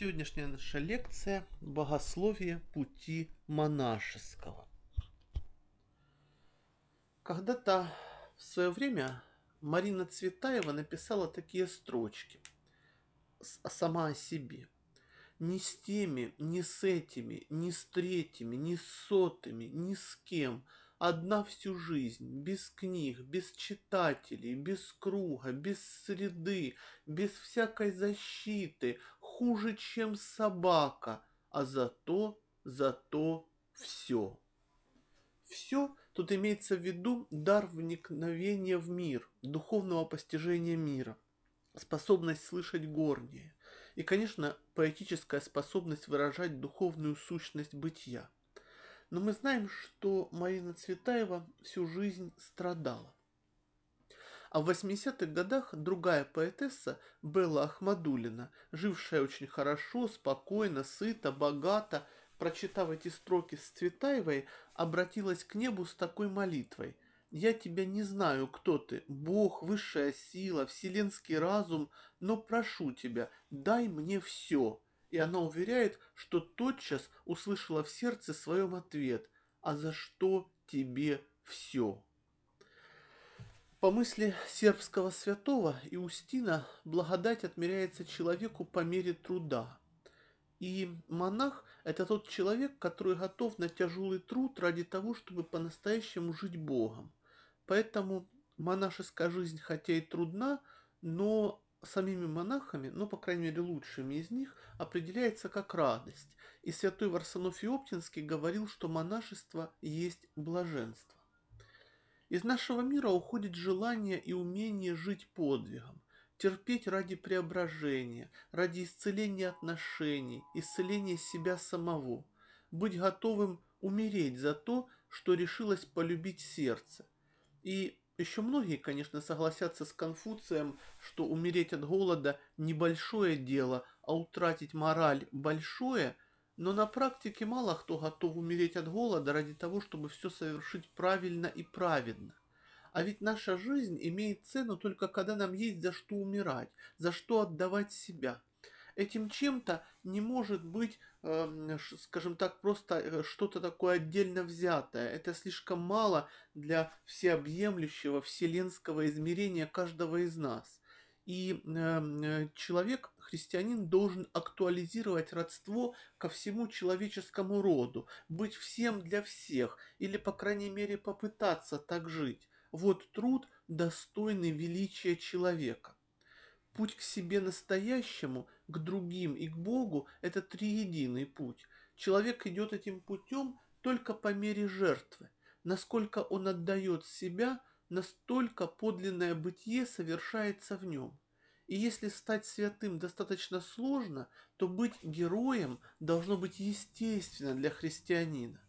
Сегодняшняя наша лекция «Богословие пути монашеского». Когда-то в свое время Марина Цветаева написала такие строчки сама о себе. Ни с теми, ни с этими, ни с третьими, ни с сотыми, ни с кем – Одна всю жизнь, без книг, без читателей, без круга, без среды, без всякой защиты, хуже, чем собака, а зато, зато все. Все тут имеется в виду дар вникновения в мир, духовного постижения мира, способность слышать горнее и, конечно, поэтическая способность выражать духовную сущность бытия – но мы знаем, что Марина Цветаева всю жизнь страдала. А в 80-х годах другая поэтесса Белла Ахмадулина, жившая очень хорошо, спокойно, сыто, богато, прочитав эти строки с Цветаевой, обратилась к небу с такой молитвой. «Я тебя не знаю, кто ты, Бог, высшая сила, вселенский разум, но прошу тебя, дай мне все, и она уверяет, что тотчас услышала в сердце своем ответ «А за что тебе все?». По мысли сербского святого Иустина, благодать отмеряется человеку по мере труда. И монах – это тот человек, который готов на тяжелый труд ради того, чтобы по-настоящему жить Богом. Поэтому монашеская жизнь, хотя и трудна, но самими монахами, ну, по крайней мере, лучшими из них, определяется как радость. И святой Варсонофий Оптинский говорил, что монашество есть блаженство. Из нашего мира уходит желание и умение жить подвигом, терпеть ради преображения, ради исцеления отношений, исцеления себя самого, быть готовым умереть за то, что решилось полюбить сердце. И еще многие, конечно, согласятся с Конфуцием, что умереть от голода небольшое дело, а утратить мораль большое, но на практике мало кто готов умереть от голода ради того, чтобы все совершить правильно и праведно. А ведь наша жизнь имеет цену только когда нам есть за что умирать, за что отдавать себя – этим чем-то не может быть, эм, скажем так, просто э, что-то такое отдельно взятое. Это слишком мало для всеобъемлющего вселенского измерения каждого из нас. И эм, э, человек, христианин, должен актуализировать родство ко всему человеческому роду, быть всем для всех, или, по крайней мере, попытаться так жить. Вот труд, достойный величия человека. Путь к себе настоящему, к другим и к Богу – это триединый путь. Человек идет этим путем только по мере жертвы. Насколько он отдает себя, настолько подлинное бытие совершается в нем. И если стать святым достаточно сложно, то быть героем должно быть естественно для христианина.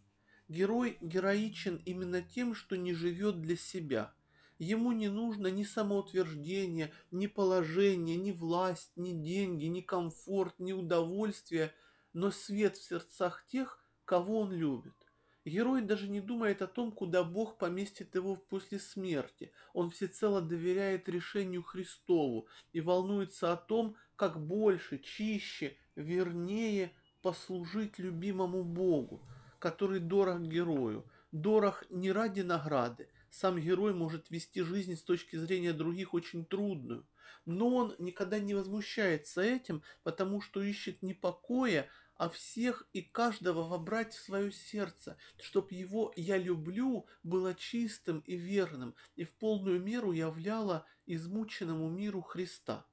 Герой героичен именно тем, что не живет для себя – Ему не нужно ни самоутверждение, ни положение, ни власть, ни деньги, ни комфорт, ни удовольствие, но свет в сердцах тех, кого он любит. Герой даже не думает о том, куда Бог поместит его после смерти. Он всецело доверяет решению Христову и волнуется о том, как больше, чище, вернее послужить любимому Богу, который дорог герою. Дорог не ради награды, сам герой может вести жизнь с точки зрения других очень трудную. Но он никогда не возмущается этим, потому что ищет не покоя, а всех и каждого вобрать в свое сердце, чтоб его «я люблю» было чистым и верным и в полную меру являло измученному миру Христа.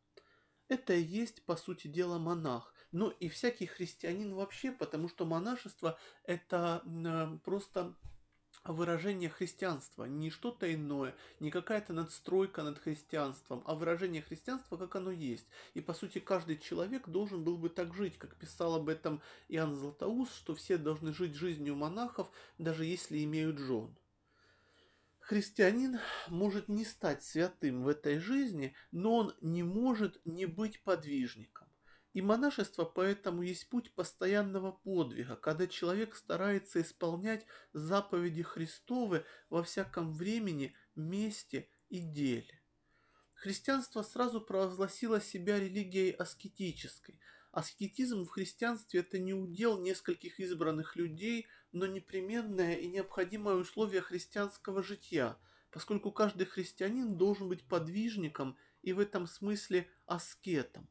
Это и есть, по сути дела, монах, но и всякий христианин вообще, потому что монашество – это э, просто выражение христианства, не что-то иное, не какая-то надстройка над христианством, а выражение христианства, как оно есть. И, по сути, каждый человек должен был бы так жить, как писал об этом Иоанн Златоуст, что все должны жить жизнью монахов, даже если имеют жен. Христианин может не стать святым в этой жизни, но он не может не быть подвижником. И монашество поэтому есть путь постоянного подвига, когда человек старается исполнять заповеди Христовы во всяком времени, месте и деле. Христианство сразу провозгласило себя религией аскетической. Аскетизм в христианстве – это не удел нескольких избранных людей, но непременное и необходимое условие христианского жития, поскольку каждый христианин должен быть подвижником и в этом смысле аскетом.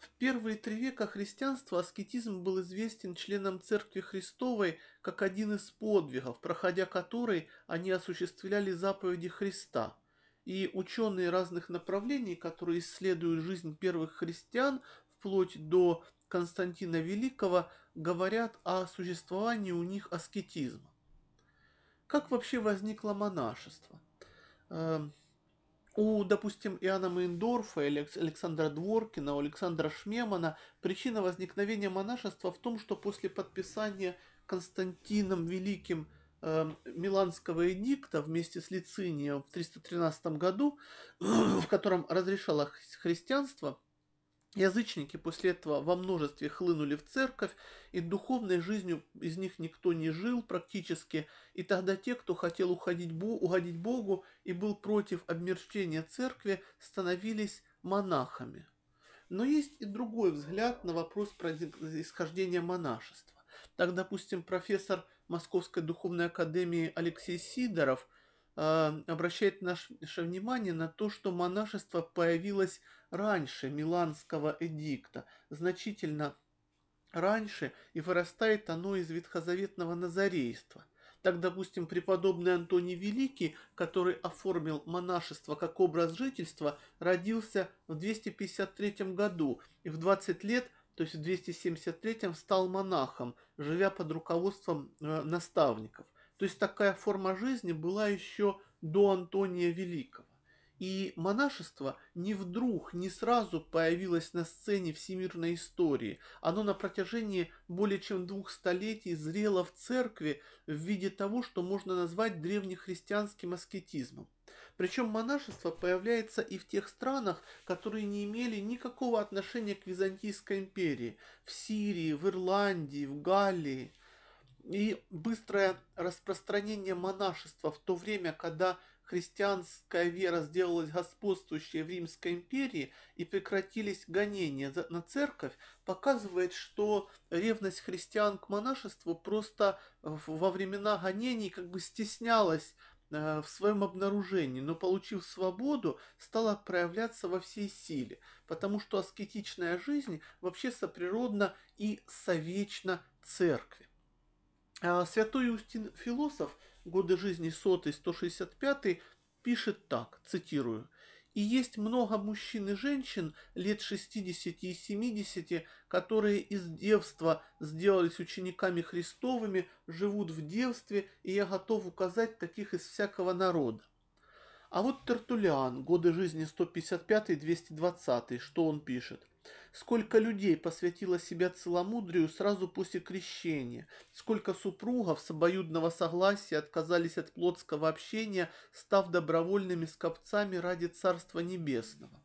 В первые три века христианства аскетизм был известен членам Церкви Христовой как один из подвигов, проходя который они осуществляли заповеди Христа. И ученые разных направлений, которые исследуют жизнь первых христиан вплоть до Константина Великого, говорят о существовании у них аскетизма. Как вообще возникло монашество? У, допустим, Иоанна Мейндорфа, Александра Дворкина, у Александра Шмемана причина возникновения монашества в том, что после подписания Константином Великим э, Миланского эдикта вместе с Лицинием в 313 году, в котором разрешало христианство, Язычники после этого во множестве хлынули в церковь, и духовной жизнью из них никто не жил практически, и тогда те, кто хотел уходить, угодить Богу и был против обмерщения церкви, становились монахами. Но есть и другой взгляд на вопрос происхождения монашества. Так, допустим, профессор Московской духовной академии Алексей Сидоров – обращает наше внимание на то, что монашество появилось раньше Миланского эдикта, значительно раньше, и вырастает оно из ветхозаветного назарейства. Так, допустим, преподобный Антоний Великий, который оформил монашество как образ жительства, родился в 253 году и в 20 лет, то есть в 273 стал монахом, живя под руководством э, наставников – то есть такая форма жизни была еще до Антония Великого. И монашество не вдруг, не сразу появилось на сцене всемирной истории. Оно на протяжении более чем двух столетий зрело в церкви в виде того, что можно назвать древнехристианским аскетизмом. Причем монашество появляется и в тех странах, которые не имели никакого отношения к Византийской империи. В Сирии, в Ирландии, в Галлии. И быстрое распространение монашества в то время, когда христианская вера сделалась господствующей в Римской империи и прекратились гонения на церковь, показывает, что ревность христиан к монашеству просто во времена гонений как бы стеснялась э, в своем обнаружении, но получив свободу, стала проявляться во всей силе, потому что аскетичная жизнь вообще соприродна и совечна церкви. А, святой Иустин Философ, годы жизни 100-165, пишет так, цитирую, «И есть много мужчин и женщин лет 60 и 70, которые из девства сделались учениками Христовыми, живут в девстве, и я готов указать таких из всякого народа. А вот Тертулиан, годы жизни 155-220, что он пишет? Сколько людей посвятило себя целомудрию сразу после крещения, сколько супругов с обоюдного согласия отказались от плотского общения, став добровольными скопцами ради Царства Небесного.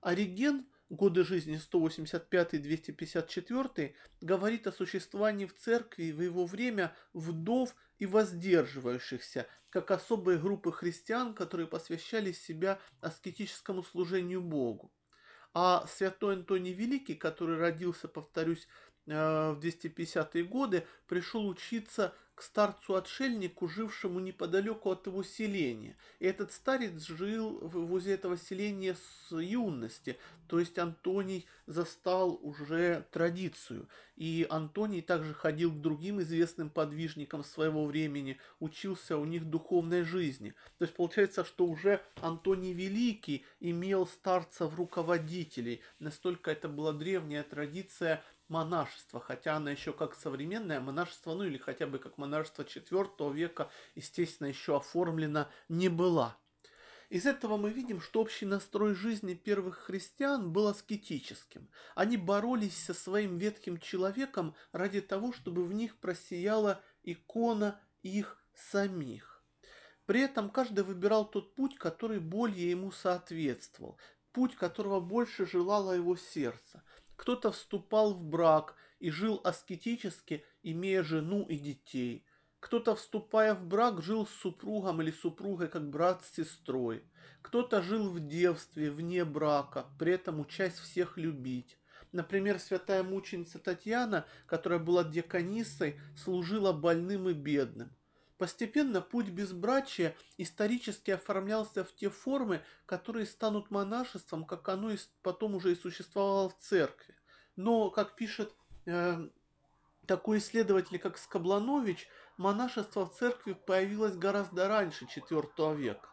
Ориген – годы жизни 185-254, говорит о существовании в церкви в его время вдов и воздерживающихся, как особые группы христиан, которые посвящали себя аскетическому служению Богу. А святой Антоний Великий, который родился, повторюсь, в 250-е годы, пришел учиться к старцу-отшельнику, жившему неподалеку от его селения. И этот старец жил возле этого селения с юности, то есть Антоний застал уже традицию. И Антоний также ходил к другим известным подвижникам своего времени, учился у них духовной жизни. То есть получается, что уже Антоний Великий имел старцев-руководителей. Настолько это была древняя традиция монашество, хотя она еще как современное монашество, ну или хотя бы как монашество IV века, естественно, еще оформлена не была. Из этого мы видим, что общий настрой жизни первых христиан был аскетическим. Они боролись со своим ветхим человеком ради того, чтобы в них просияла икона их самих. При этом каждый выбирал тот путь, который более ему соответствовал, путь которого больше желало его сердце. Кто-то вступал в брак и жил аскетически, имея жену и детей. Кто-то, вступая в брак, жил с супругом или супругой, как брат с сестрой. Кто-то жил в девстве, вне брака, при этом учась всех любить. Например, святая мученица Татьяна, которая была диаконисой, служила больным и бедным. Постепенно путь безбрачия исторически оформлялся в те формы, которые станут монашеством, как оно потом уже и существовало в церкви. Но, как пишет э, такой исследователь, как Скобланович, монашество в церкви появилось гораздо раньше IV века.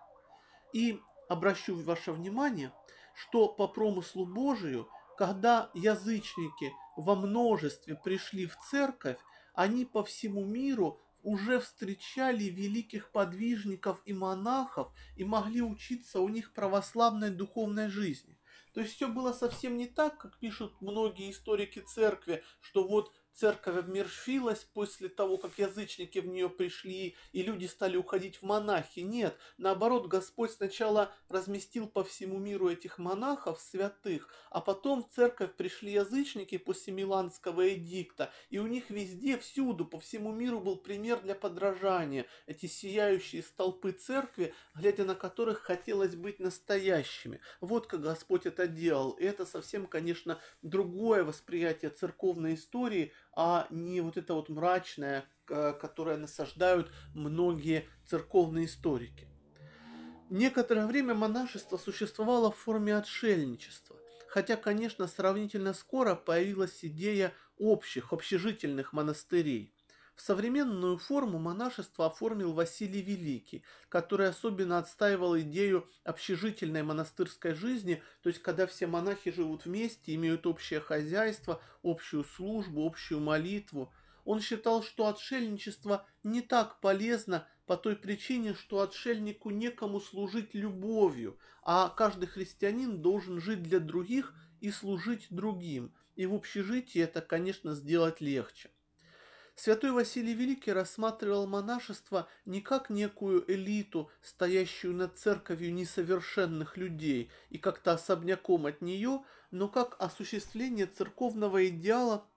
И обращу ваше внимание, что по промыслу Божию, когда язычники во множестве пришли в церковь, они по всему миру уже встречали великих подвижников и монахов и могли учиться у них православной духовной жизни. То есть все было совсем не так, как пишут многие историки церкви, что вот церковь обмершилась после того, как язычники в нее пришли, и люди стали уходить в монахи. Нет, наоборот, Господь сначала разместил по всему миру этих монахов, святых, а потом в церковь пришли язычники после Миланского эдикта, и у них везде, всюду, по всему миру был пример для подражания. Эти сияющие столпы церкви, глядя на которых хотелось быть настоящими. Вот как Господь это делал. И это совсем, конечно, другое восприятие церковной истории – а не вот это вот мрачное, которое насаждают многие церковные историки. Некоторое время монашество существовало в форме отшельничества, хотя, конечно, сравнительно скоро появилась идея общих, общежительных монастырей. В современную форму монашество оформил Василий Великий, который особенно отстаивал идею общежительной монастырской жизни, то есть когда все монахи живут вместе, имеют общее хозяйство, общую службу, общую молитву. Он считал, что отшельничество не так полезно по той причине, что отшельнику некому служить любовью, а каждый христианин должен жить для других и служить другим. И в общежитии это, конечно, сделать легче. Святой Василий Великий рассматривал монашество не как некую элиту, стоящую над церковью несовершенных людей и как-то особняком от нее, но как осуществление церковного идеала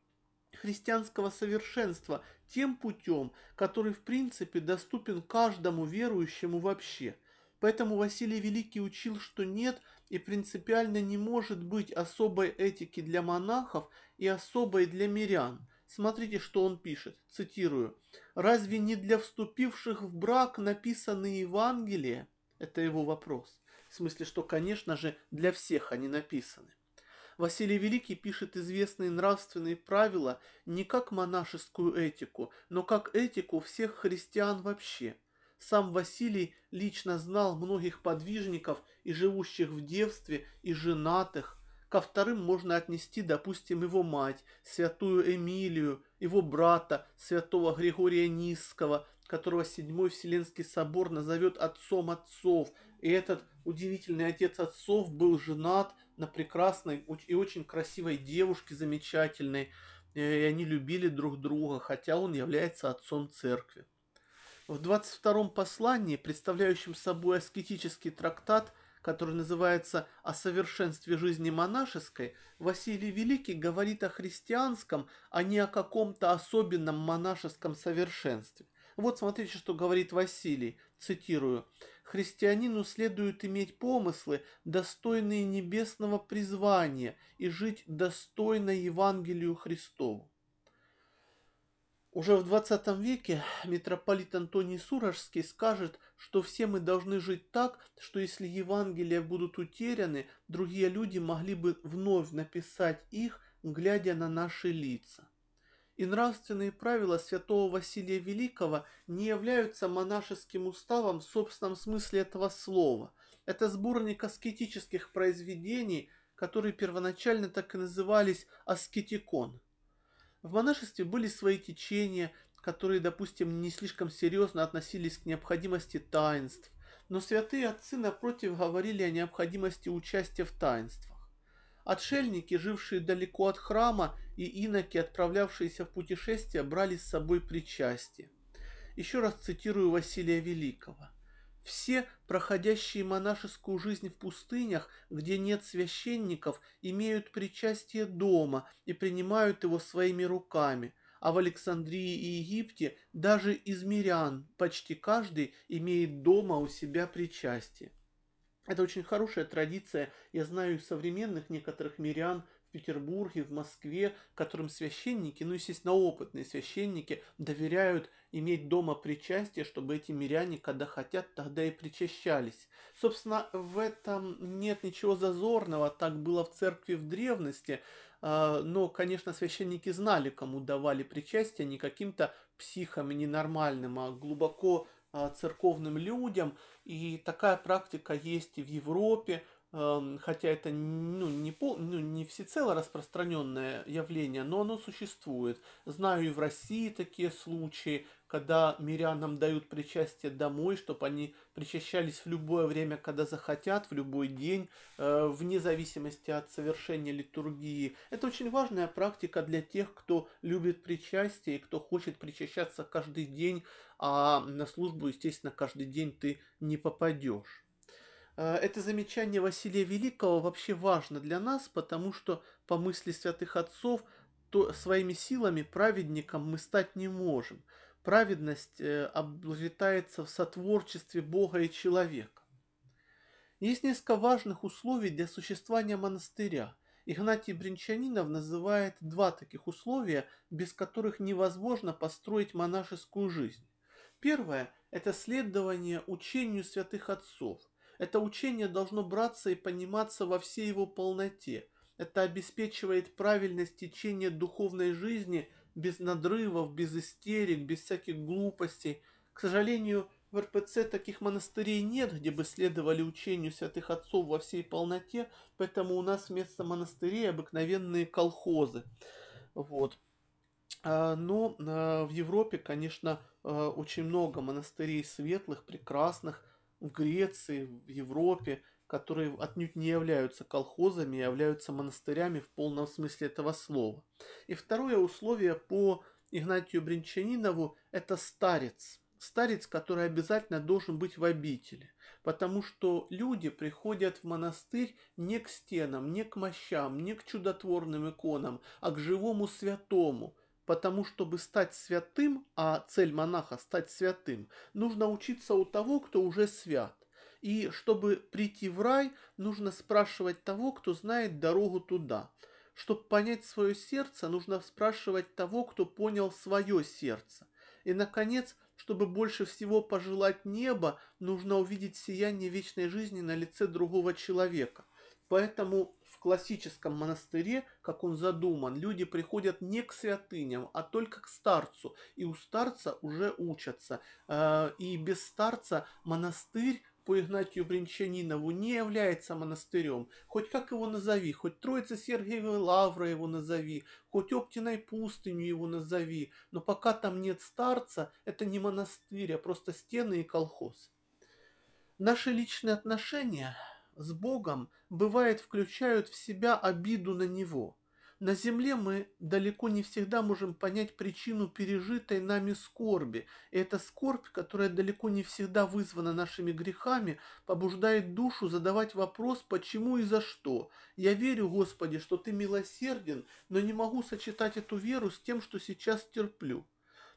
христианского совершенства тем путем, который в принципе доступен каждому верующему вообще. Поэтому Василий Великий учил, что нет и принципиально не может быть особой этики для монахов и особой для мирян – Смотрите, что он пишет, цитирую. «Разве не для вступивших в брак написаны Евангелия?» Это его вопрос. В смысле, что, конечно же, для всех они написаны. Василий Великий пишет известные нравственные правила не как монашескую этику, но как этику всех христиан вообще. Сам Василий лично знал многих подвижников и живущих в девстве, и женатых, Ко вторым можно отнести, допустим, его мать, святую Эмилию, его брата, святого Григория Низского, которого Седьмой Вселенский собор назовет отцом отцов. И этот удивительный отец отцов был женат на прекрасной и очень красивой девушке, замечательной. И они любили друг друга, хотя он является отцом церкви. В 22-м послании, представляющем собой аскетический трактат, который называется «О совершенстве жизни монашеской», Василий Великий говорит о христианском, а не о каком-то особенном монашеском совершенстве. Вот смотрите, что говорит Василий, цитирую. «Христианину следует иметь помыслы, достойные небесного призвания, и жить достойно Евангелию Христову». Уже в 20 веке митрополит Антоний Суражский скажет, что все мы должны жить так, что если Евангелия будут утеряны, другие люди могли бы вновь написать их, глядя на наши лица. И нравственные правила святого Василия Великого не являются монашеским уставом в собственном смысле этого слова. Это сборник аскетических произведений, которые первоначально так и назывались «аскетикон». В монашестве были свои течения, которые, допустим, не слишком серьезно относились к необходимости таинств, но святые отцы, напротив, говорили о необходимости участия в таинствах. Отшельники, жившие далеко от храма, и иноки, отправлявшиеся в путешествие, брали с собой причастие. Еще раз цитирую Василия Великого. Все, проходящие монашескую жизнь в пустынях, где нет священников, имеют причастие дома и принимают его своими руками, а в Александрии и Египте даже из мирян почти каждый имеет дома у себя причастие. Это очень хорошая традиция, я знаю современных некоторых мирян в Петербурге, в Москве, которым священники, ну, естественно, опытные священники, доверяют иметь дома причастие, чтобы эти миряне, когда хотят, тогда и причащались. Собственно, в этом нет ничего зазорного, так было в церкви в древности, а, но, конечно, священники знали, кому давали причастие, не каким-то психам и ненормальным, а глубоко а, церковным людям. И такая практика есть и в Европе, хотя это ну, не, пол, ну, не всецело распространенное явление, но оно существует. Знаю и в России такие случаи, когда мирянам дают причастие домой, чтобы они причащались в любое время, когда захотят, в любой день, э, вне зависимости от совершения литургии. Это очень важная практика для тех, кто любит причастие и кто хочет причащаться каждый день, а на службу, естественно, каждый день ты не попадешь. Э, это замечание Василия Великого вообще важно для нас, потому что по мысли святых отцов то своими силами праведником мы стать не можем. Праведность э, обретается в сотворчестве Бога и человека. Есть несколько важных условий для существования монастыря. Игнатий Бринчанинов называет два таких условия, без которых невозможно построить монашескую жизнь. Первое – это следование учению святых отцов. Это учение должно браться и пониматься во всей его полноте. Это обеспечивает правильность течения духовной жизни без надрывов, без истерик, без всяких глупостей. К сожалению, в РПЦ таких монастырей нет, где бы следовали учению святых отцов во всей полноте, поэтому у нас вместо монастырей обыкновенные колхозы. Вот. А, но а, в Европе, конечно, а, очень много монастырей светлых, прекрасных, в Греции, в Европе, которые отнюдь не являются колхозами, а являются монастырями в полном смысле этого слова. И второе условие по Игнатию Бринчанинову – это старец. Старец, который обязательно должен быть в обители. Потому что люди приходят в монастырь не к стенам, не к мощам, не к чудотворным иконам, а к живому святому – Потому чтобы стать святым, а цель монаха стать святым, нужно учиться у того, кто уже свят. И чтобы прийти в рай, нужно спрашивать того, кто знает дорогу туда. Чтобы понять свое сердце, нужно спрашивать того, кто понял свое сердце. И, наконец, чтобы больше всего пожелать неба, нужно увидеть сияние вечной жизни на лице другого человека. Поэтому в классическом монастыре, как он задуман, люди приходят не к святыням, а только к старцу. И у старца уже учатся. Э, и без старца монастырь по Игнатию Бринчанинову не является монастырем. Хоть как его назови, хоть Троица Сергиевой Лавра его назови, хоть Оптиной пустыню его назови. Но пока там нет старца, это не монастырь, а просто стены и колхоз. Наши личные отношения с Богом, бывает, включают в себя обиду на Него. На земле мы далеко не всегда можем понять причину пережитой нами скорби. И эта скорбь, которая далеко не всегда вызвана нашими грехами, побуждает душу задавать вопрос, почему и за что. Я верю, Господи, что Ты милосерден, но не могу сочетать эту веру с тем, что сейчас терплю.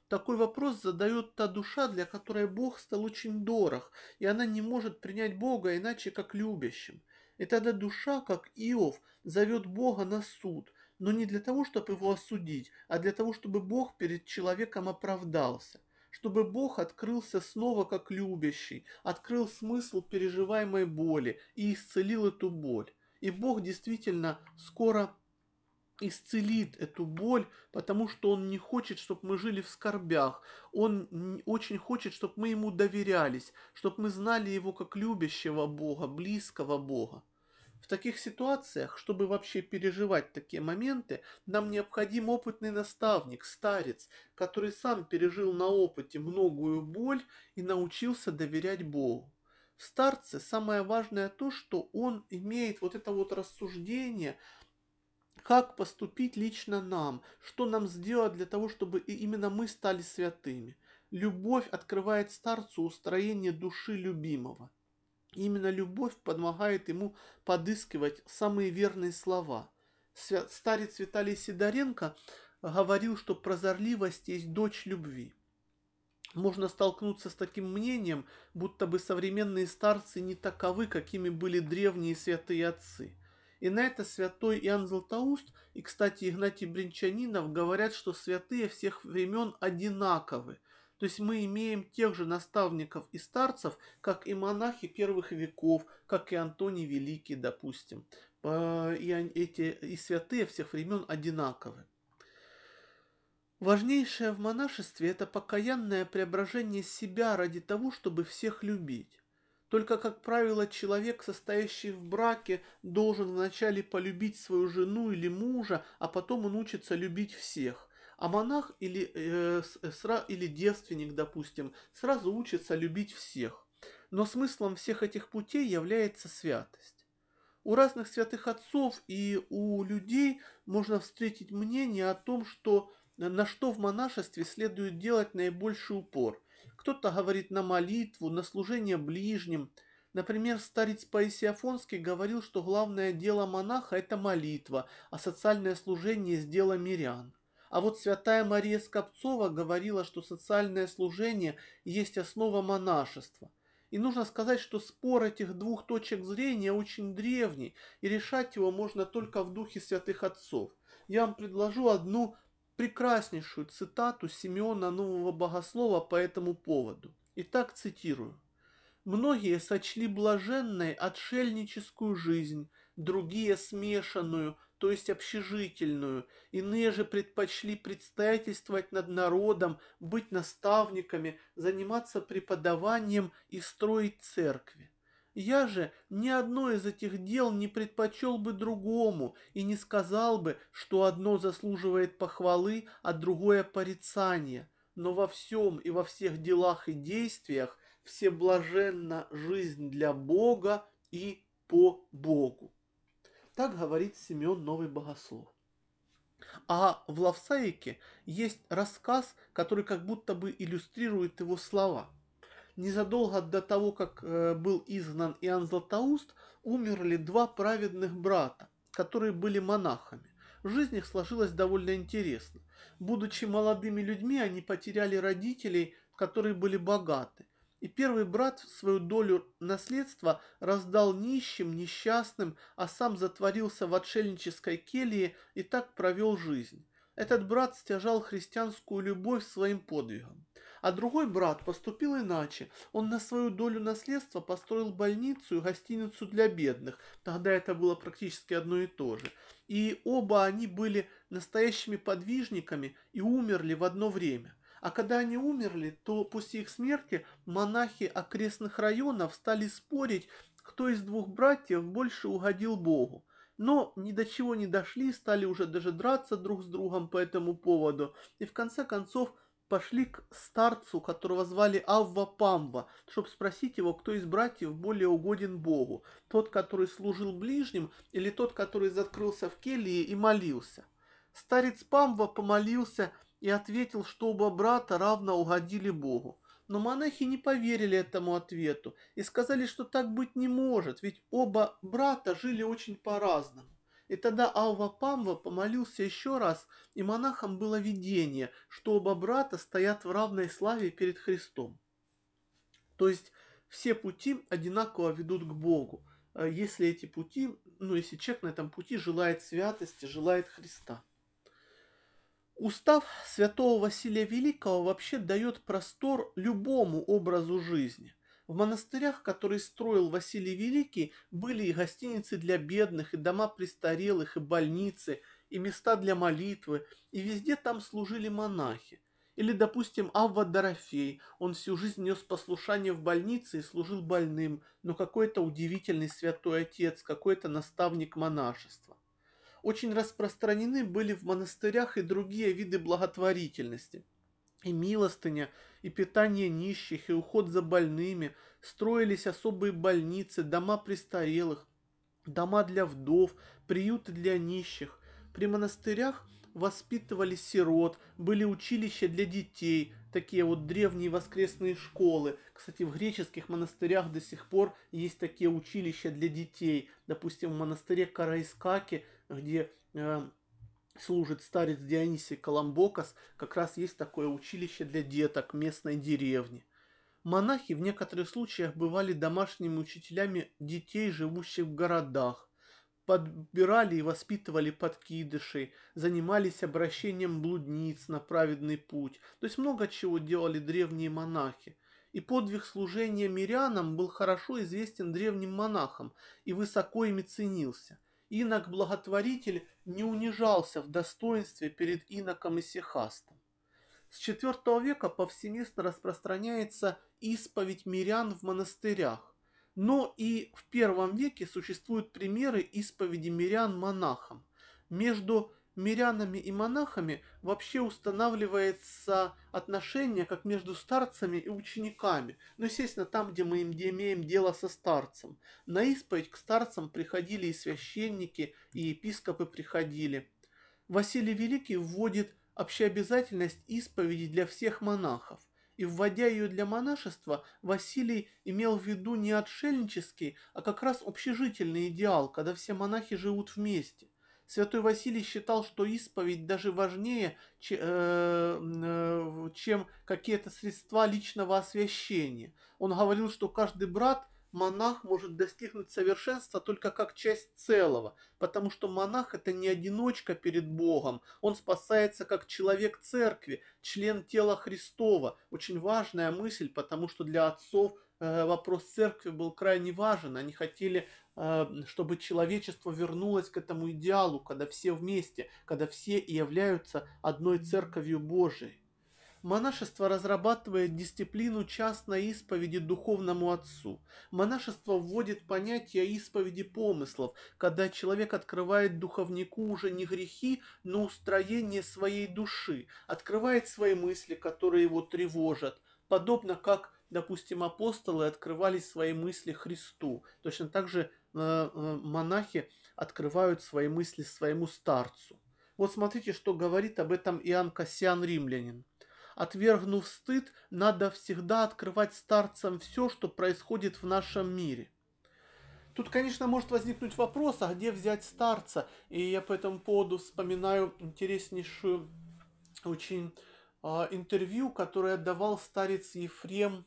Такой вопрос задает та душа, для которой Бог стал очень дорог, и она не может принять Бога иначе, как любящим. И тогда душа, как Иов, зовет Бога на суд, но не для того, чтобы его осудить, а для того, чтобы Бог перед человеком оправдался чтобы Бог открылся снова как любящий, открыл смысл переживаемой боли и исцелил эту боль. И Бог действительно скоро исцелит эту боль, потому что Он не хочет, чтобы мы жили в скорбях. Он очень хочет, чтобы мы Ему доверялись, чтобы мы знали Его как любящего Бога, близкого Бога. В таких ситуациях, чтобы вообще переживать такие моменты, нам необходим опытный наставник, старец, который сам пережил на опыте многую боль и научился доверять Богу. В старце самое важное то, что он имеет вот это вот рассуждение – как поступить лично нам, что нам сделать для того, чтобы именно мы стали святыми. Любовь открывает старцу устроение души любимого. Именно любовь помогает ему подыскивать самые верные слова. Старец Виталий Сидоренко говорил, что прозорливость есть дочь любви. Можно столкнуться с таким мнением, будто бы современные старцы не таковы, какими были древние святые отцы – И на это святой Иоанн Златоуст и, кстати, Игнатий Бринчанинов говорят, что святые всех времен одинаковы. То есть мы имеем тех же наставников и старцев, как и монахи первых веков, как и Антоний Великий, допустим. И, эти, и святые всех времен одинаковы. Важнейшее в монашестве – это покаянное преображение себя ради того, чтобы всех любить. Только, как правило, человек, состоящий в браке, должен вначале полюбить свою жену или мужа, а потом он учится любить всех. А монах или, э, сра, или девственник, допустим, сразу учится любить всех. Но смыслом всех этих путей является святость. У разных святых отцов и у людей можно встретить мнение о том, что на что в монашестве следует делать наибольший упор – кто-то говорит на молитву, на служение ближним. Например, старец Паисий Афонский говорил, что главное дело монаха – это молитва, а социальное служение – сдело мирян. А вот святая Мария Скопцова говорила, что социальное служение есть основа монашества. И нужно сказать, что спор этих двух точек зрения очень древний, и решать его можно только в духе святых отцов. Я вам предложу одну прекраснейшую цитату Симеона Нового Богослова по этому поводу. Итак, цитирую. «Многие сочли блаженной отшельническую жизнь, другие смешанную, то есть общежительную, иные же предпочли предстоятельствовать над народом, быть наставниками, заниматься преподаванием и строить церкви. Я же ни одно из этих дел не предпочел бы другому и не сказал бы, что одно заслуживает похвалы, а другое порицания. Но во всем и во всех делах и действиях все блаженна жизнь для Бога и по Богу. Так говорит Семен Новый Богослов. А в Лавсаике есть рассказ, который как будто бы иллюстрирует его слова – незадолго до того, как э, был изгнан Иоанн Златоуст, умерли два праведных брата, которые были монахами. Жизнь их сложилась довольно интересно. Будучи молодыми людьми, они потеряли родителей, которые были богаты. И первый брат свою долю наследства раздал нищим, несчастным, а сам затворился в отшельнической келье и так провел жизнь. Этот брат стяжал христианскую любовь своим подвигом. А другой брат поступил иначе. Он на свою долю наследства построил больницу и гостиницу для бедных. Тогда это было практически одно и то же. И оба они были настоящими подвижниками и умерли в одно время. А когда они умерли, то после их смерти монахи окрестных районов стали спорить, кто из двух братьев больше угодил Богу. Но ни до чего не дошли, стали уже даже драться друг с другом по этому поводу. И в конце концов пошли к старцу, которого звали Авва Памва, чтобы спросить его, кто из братьев более угоден Богу, тот, который служил ближним, или тот, который закрылся в келье и молился. Старец Памва помолился и ответил, что оба брата равно угодили Богу. Но монахи не поверили этому ответу и сказали, что так быть не может, ведь оба брата жили очень по-разному. И тогда Алва Памва помолился еще раз, и монахам было видение, что оба брата стоят в равной славе перед Христом. То есть все пути одинаково ведут к Богу, э, если эти пути, ну если человек на этом пути желает святости, желает Христа. Устав святого Василия Великого вообще дает простор любому образу жизни. В монастырях, которые строил Василий Великий, были и гостиницы для бедных, и дома престарелых, и больницы, и места для молитвы, и везде там служили монахи. Или, допустим, Авва Дорофей, он всю жизнь нес послушание в больнице и служил больным, но какой-то удивительный святой отец, какой-то наставник монашества. Очень распространены были в монастырях и другие виды благотворительности – и милостыня, и питание нищих, и уход за больными, строились особые больницы, дома престарелых, дома для вдов, приюты для нищих. При монастырях воспитывали сирот, были училища для детей, такие вот древние воскресные школы. Кстати, в греческих монастырях до сих пор есть такие училища для детей. Допустим, в монастыре Караискаки, где э, служит старец Дионисий Коломбокас, как раз есть такое училище для деток местной деревни. Монахи в некоторых случаях бывали домашними учителями детей, живущих в городах. подбирали и воспитывали подкидышей, занимались обращением блудниц на праведный путь. То есть много чего делали древние монахи. И подвиг служения мирянам был хорошо известен древним монахам и высоко ими ценился. Инок-благотворитель не унижался в достоинстве перед иноком и сихастом. С IV века повсеместно распространяется исповедь мирян в монастырях. Но и в первом веке существуют примеры исповеди мирян монахам. Между мирянами и монахами вообще устанавливается отношение как между старцами и учениками. Ну, естественно, там, где мы имеем дело со старцем. На исповедь к старцам приходили и священники, и епископы приходили. Василий Великий вводит общеобязательность исповеди для всех монахов и вводя ее для монашества, Василий имел в виду не отшельнический, а как раз общежительный идеал, когда все монахи живут вместе. Святой Василий считал, что исповедь даже важнее, э, э, чем какие-то средства личного освящения. Он говорил, что каждый брат монах может достигнуть совершенства только как часть целого, потому что монах это не одиночка перед Богом, он спасается как человек церкви, член тела Христова. Очень важная мысль, потому что для отцов вопрос церкви был крайне важен. Они хотели, э, чтобы человечество вернулось к этому идеалу, когда все вместе, когда все являются одной церковью Божией. Монашество разрабатывает дисциплину частной исповеди духовному отцу. Монашество вводит понятие исповеди помыслов, когда человек открывает духовнику уже не грехи, но устроение своей души, открывает свои мысли, которые его тревожат, подобно как, допустим, апостолы открывали свои мысли Христу. Точно так же э, э, монахи открывают свои мысли своему старцу. Вот смотрите, что говорит об этом Иоанн Кассиан Римлянин. Отвергнув стыд, надо всегда открывать старцам все, что происходит в нашем мире. Тут, конечно, может возникнуть вопрос, а где взять старца? И я по этому поводу вспоминаю интереснейшую очень э, интервью, которое давал старец Ефрем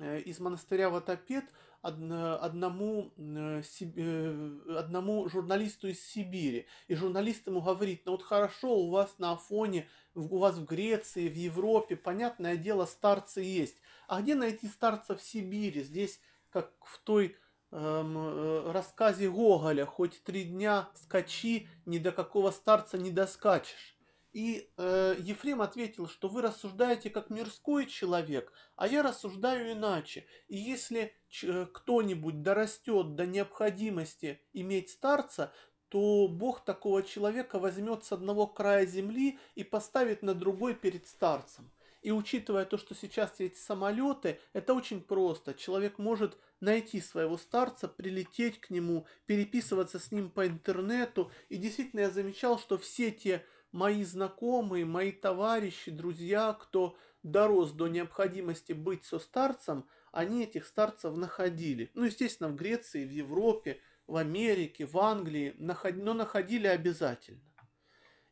из монастыря Ватопед одному, э, э, одному журналисту из Сибири. И журналист ему говорит, ну вот хорошо, у вас на Афоне, у вас в Греции, в Европе, понятное дело, старцы есть. А где найти старца в Сибири? Здесь, как в той эм, э, рассказе Гоголя, хоть три дня скачи, ни до какого старца не доскачешь. И э, Ефрем ответил, что вы рассуждаете как мирской человек, а я рассуждаю иначе. И если э, кто-нибудь дорастет до необходимости иметь старца, то Бог такого человека возьмет с одного края земли и поставит на другой перед старцем. И учитывая то, что сейчас есть самолеты, это очень просто. Человек может найти своего старца, прилететь к нему, переписываться с ним по интернету. И действительно я замечал, что все те мои знакомые, мои товарищи, друзья, кто дорос до необходимости быть со старцем, они этих старцев находили. Ну, естественно, в Греции, в Европе, в Америке, в Англии, но находили обязательно.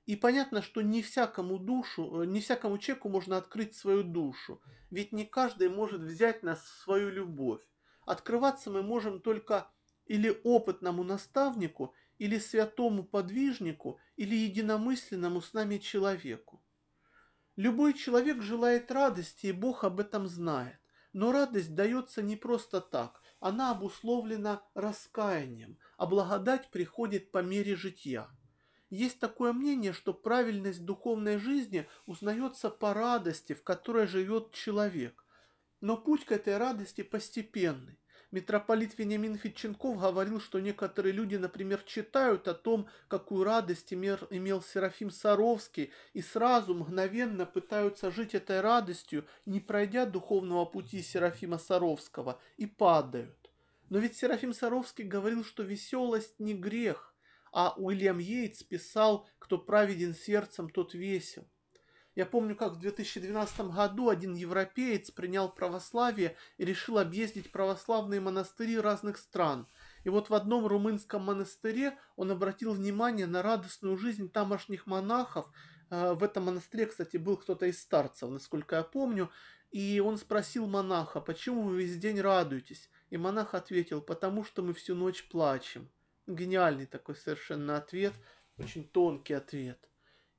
И понятно, что не всякому душу, э, не всякому человеку можно открыть свою душу. Ведь не каждый может взять нас в свою любовь. Открываться мы можем только или опытному наставнику, или святому подвижнику, или единомысленному с нами человеку. Любой человек желает радости, и Бог об этом знает. Но радость дается не просто так, она обусловлена раскаянием, а благодать приходит по мере жития. Есть такое мнение, что правильность духовной жизни узнается по радости, в которой живет человек. Но путь к этой радости постепенный. Митрополит Вениамин Федченков говорил, что некоторые люди, например, читают о том, какую радость имел Серафим Саровский, и сразу мгновенно пытаются жить этой радостью, не пройдя духовного пути Серафима Саровского, и падают. Но ведь Серафим Саровский говорил, что веселость не грех, а Уильям Йейтс писал, кто праведен сердцем, тот весел. Я помню, как в 2012 году один европеец принял православие и решил объездить православные монастыри разных стран. И вот в одном румынском монастыре он обратил внимание на радостную жизнь тамошних монахов. Э, в этом монастыре, кстати, был кто-то из старцев, насколько я помню. И он спросил монаха, почему вы весь день радуетесь? И монах ответил, потому что мы всю ночь плачем. Гениальный такой совершенно ответ, очень тонкий ответ.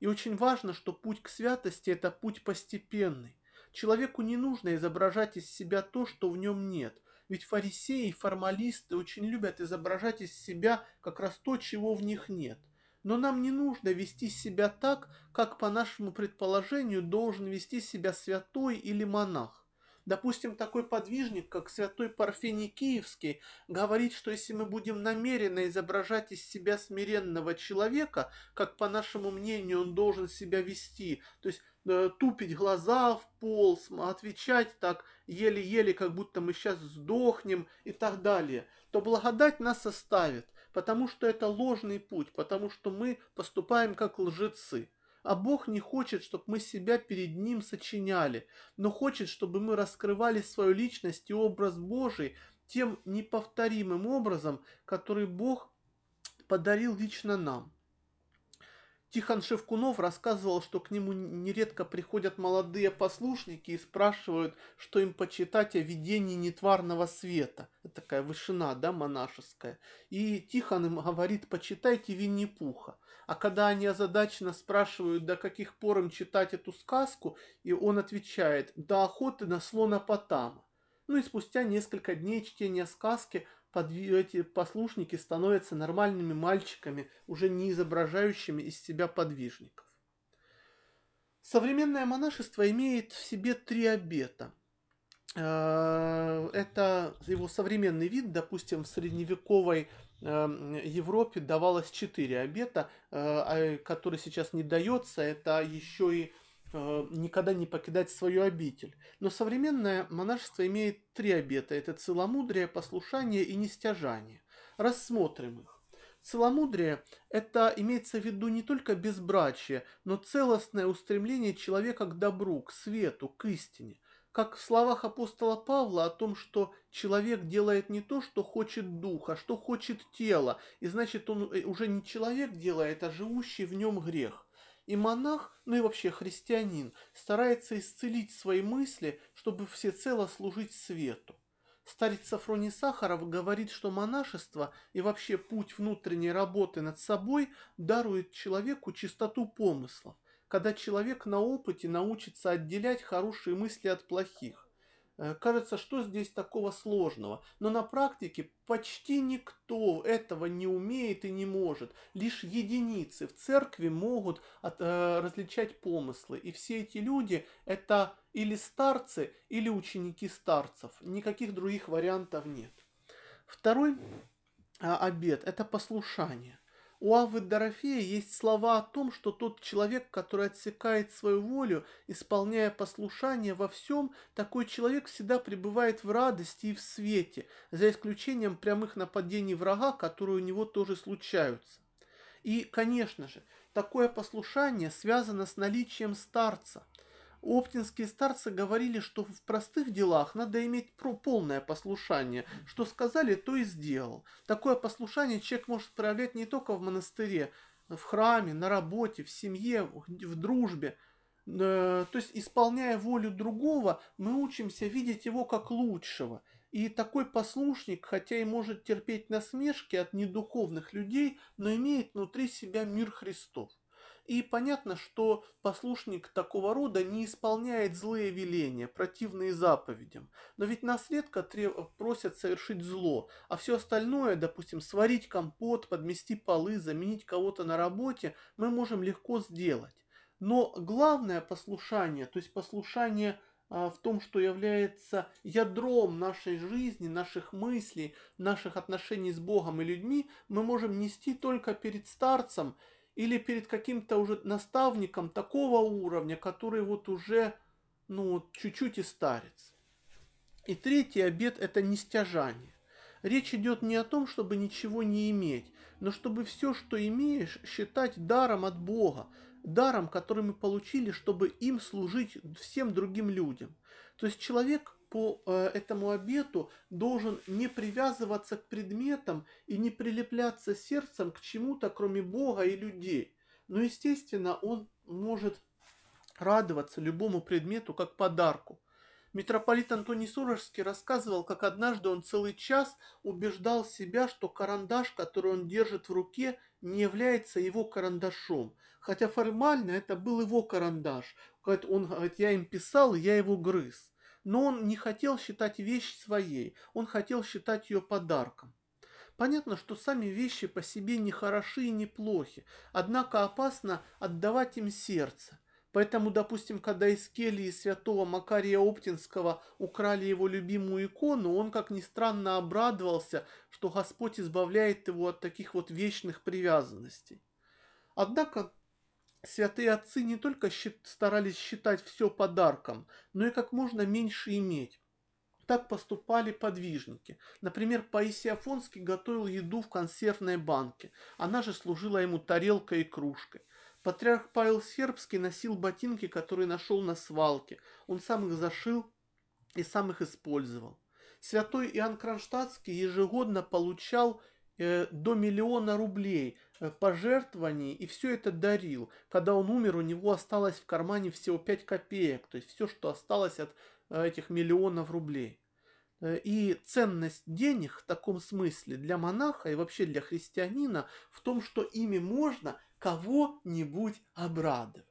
И очень важно, что путь к святости – это путь постепенный. Человеку не нужно изображать из себя то, что в нем нет. Ведь фарисеи и формалисты очень любят изображать из себя как раз то, чего в них нет. Но нам не нужно вести себя так, как по нашему предположению должен вести себя святой или монах. Допустим, такой подвижник, как святой Парфений Киевский, говорит, что если мы будем намеренно изображать из себя смиренного человека, как по нашему мнению он должен себя вести, то есть э, тупить глаза в пол, отвечать так еле-еле, как будто мы сейчас сдохнем и так далее, то благодать нас оставит, потому что это ложный путь, потому что мы поступаем как лжецы. А Бог не хочет, чтобы мы себя перед Ним сочиняли, но хочет, чтобы мы раскрывали свою личность и образ Божий тем неповторимым образом, который Бог подарил лично нам. Тихон Шевкунов рассказывал, что к нему нередко приходят молодые послушники и спрашивают, что им почитать о видении нетварного света. Это такая вышина, да, монашеская. И Тихон им говорит, почитайте Винни-Пуха. А когда они озадаченно спрашивают, до каких пор им читать эту сказку, и он отвечает, до охоты на слона Потама. Ну и спустя несколько дней чтения сказки эти послушники становятся нормальными мальчиками, уже не изображающими из себя подвижников. Современное монашество имеет в себе три обета. Э, это его современный вид, допустим, в средневековой э, Европе давалось четыре обета, э, а, который сейчас не дается, это еще и Э, никогда не покидать свою обитель. Но современное монашество имеет три обета. Это целомудрие, послушание и нестяжание. Рассмотрим их. Целомудрие – это имеется в виду не только безбрачие, но целостное устремление человека к добру, к свету, к истине. Как в словах апостола Павла о том, что человек делает не то, что хочет дух, а что хочет тело, и значит он э, уже не человек делает, а живущий в нем грех. И монах, ну и вообще христианин, старается исцелить свои мысли, чтобы всецело служить свету. Старец Сафроний Сахаров говорит, что монашество и вообще путь внутренней работы над собой дарует человеку чистоту помыслов, когда человек на опыте научится отделять хорошие мысли от плохих. Э, кажется, что здесь такого сложного, но на практике почти никто этого не умеет и не может. Лишь единицы в церкви могут от, э, различать помыслы, и все эти люди это или старцы, или ученики старцев. Никаких других вариантов нет. Второй а, обед – это послушание. У Авы Дорофея есть слова о том, что тот человек, который отсекает свою волю, исполняя послушание во всем, такой человек всегда пребывает в радости и в свете, за исключением прямых нападений врага, которые у него тоже случаются. И, конечно же, такое послушание связано с наличием старца – Оптинские старцы говорили, что в простых делах надо иметь полное послушание. Что сказали, то и сделал. Такое послушание человек может проявлять не только в монастыре, в храме, на работе, в семье, в дружбе. Э, то есть, исполняя волю другого, мы учимся видеть его как лучшего. И такой послушник, хотя и может терпеть насмешки от недуховных людей, но имеет внутри себя мир Христов. И понятно, что послушник такого рода не исполняет злые веления, противные заповедям. Но ведь нас редко треб... просят совершить зло, а все остальное, допустим, сварить компот, подмести полы, заменить кого-то на работе, мы можем легко сделать. Но главное послушание, то есть послушание а, в том, что является ядром нашей жизни, наших мыслей, наших отношений с Богом и людьми, мы можем нести только перед старцем или перед каким-то уже наставником такого уровня, который вот уже, ну, чуть-чуть и старец. И третий обет – это нестяжание. Речь идет не о том, чтобы ничего не иметь, но чтобы все, что имеешь, считать даром от Бога, даром, который мы получили, чтобы им служить всем другим людям. То есть человек по э, этому обету должен не привязываться к предметам и не прилепляться сердцем к чему-то, кроме Бога и людей. Но, естественно, он может радоваться любому предмету как подарку. Митрополит Антоний Сурожский рассказывал, как однажды он целый час убеждал себя, что карандаш, который он держит в руке, не является его карандашом. Хотя формально это был его карандаш. Он говорит, я им писал, я его грыз. Но он не хотел считать вещь своей, он хотел считать ее подарком. Понятно, что сами вещи по себе не хороши и не плохи, однако опасно отдавать им сердце – Поэтому, допустим, когда из кельи святого Макария Оптинского украли его любимую икону, он, как ни странно, обрадовался, что Господь избавляет его от таких вот вечных привязанностей. Однако святые отцы не только старались считать все подарком, но и как можно меньше иметь. Так поступали подвижники. Например, Паисий Афонский готовил еду в консервной банке. Она же служила ему тарелкой и кружкой. Патриарх Павел Сербский носил ботинки, которые нашел на свалке. Он сам их зашил и сам их использовал. Святой Иоанн Кронштадтский ежегодно получал до миллиона рублей э, пожертвований и все это дарил. Когда он умер, у него осталось в кармане всего 5 копеек, то есть все, что осталось от э, этих миллионов рублей. Э, и ценность денег в таком смысле для монаха и вообще для христианина в том, что ими можно кого-нибудь обрадовать.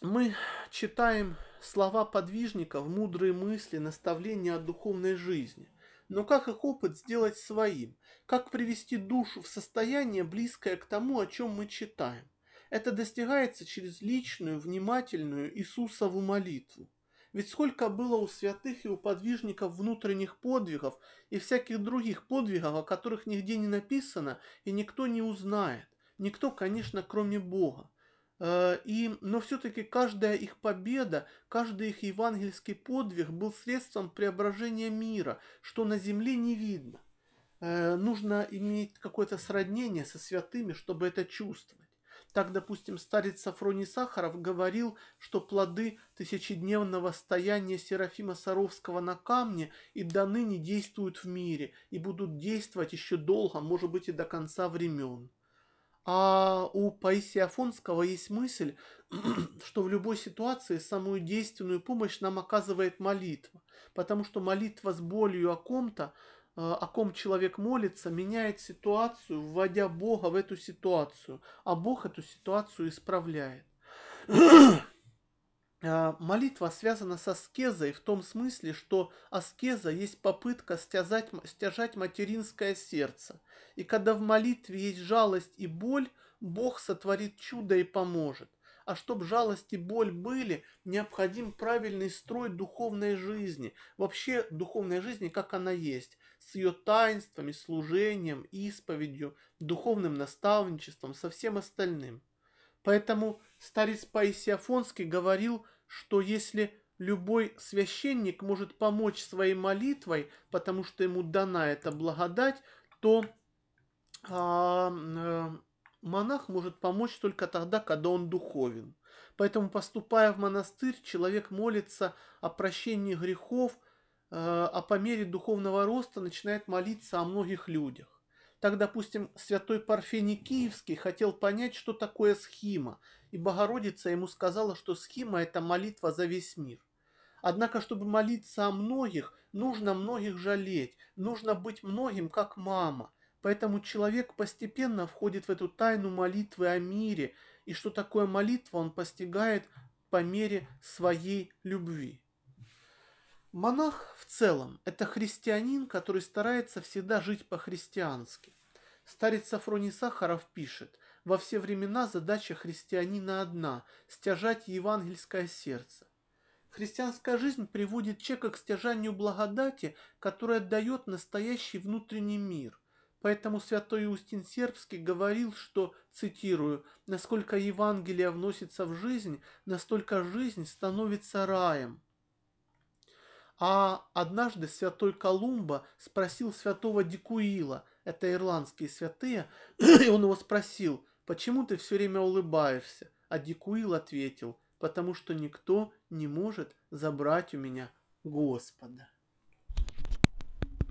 Мы читаем слова подвижников, мудрые мысли, наставления о духовной жизни. Но как их опыт сделать своим? Как привести душу в состояние, близкое к тому, о чем мы читаем? Это достигается через личную, внимательную Иисусову молитву. Ведь сколько было у святых и у подвижников внутренних подвигов и всяких других подвигов, о которых нигде не написано и никто не узнает. Никто, конечно, кроме Бога. Э, и, но все-таки каждая их победа, каждый их евангельский подвиг был средством преображения мира, что на земле не видно. Э, нужно иметь какое-то сроднение со святыми, чтобы это чувствовать. Так, допустим, старец Сафроний Сахаров говорил, что плоды тысячедневного стояния Серафима Саровского на камне и до ныне действуют в мире и будут действовать еще долго, может быть и до конца времен. А у Паисия Афонского есть мысль, что в любой ситуации самую действенную помощь нам оказывает молитва, потому что молитва с болью о ком-то Э, о ком человек молится, меняет ситуацию, вводя Бога в эту ситуацию, а Бог эту ситуацию исправляет. Э, молитва связана с аскезой в том смысле, что аскеза есть попытка стяжать, стяжать материнское сердце. И когда в молитве есть жалость и боль, Бог сотворит чудо и поможет. А чтобы жалость и боль были, необходим правильный строй духовной жизни. Вообще духовной жизни, как она есть. С ее таинствами, служением, исповедью, духовным наставничеством, со всем остальным. Поэтому старец Паисий Афонский говорил, что если любой священник может помочь своей молитвой, потому что ему дана эта благодать, то а, а, монах может помочь только тогда, когда он духовен. Поэтому, поступая в монастырь, человек молится о прощении грехов, э, а по мере духовного роста начинает молиться о многих людях. Так, допустим, святой Парфений Киевский хотел понять, что такое схима, и Богородица ему сказала, что схима – это молитва за весь мир. Однако, чтобы молиться о многих, нужно многих жалеть, нужно быть многим, как мама – Поэтому человек постепенно входит в эту тайну молитвы о мире, и что такое молитва, он постигает по мере своей любви. Монах в целом – это христианин, который старается всегда жить по-христиански. Старец Сафроний Сахаров пишет, во все времена задача христианина одна – стяжать евангельское сердце. Христианская жизнь приводит человека к стяжанию благодати, которая дает настоящий внутренний мир. Поэтому святой Устин Сербский говорил, что, цитирую, «насколько Евангелие вносится в жизнь, настолько жизнь становится раем». А однажды святой Колумба спросил святого Дикуила, это ирландские святые, и он его спросил, почему ты все время улыбаешься? А Дикуил ответил, потому что никто не может забрать у меня Господа.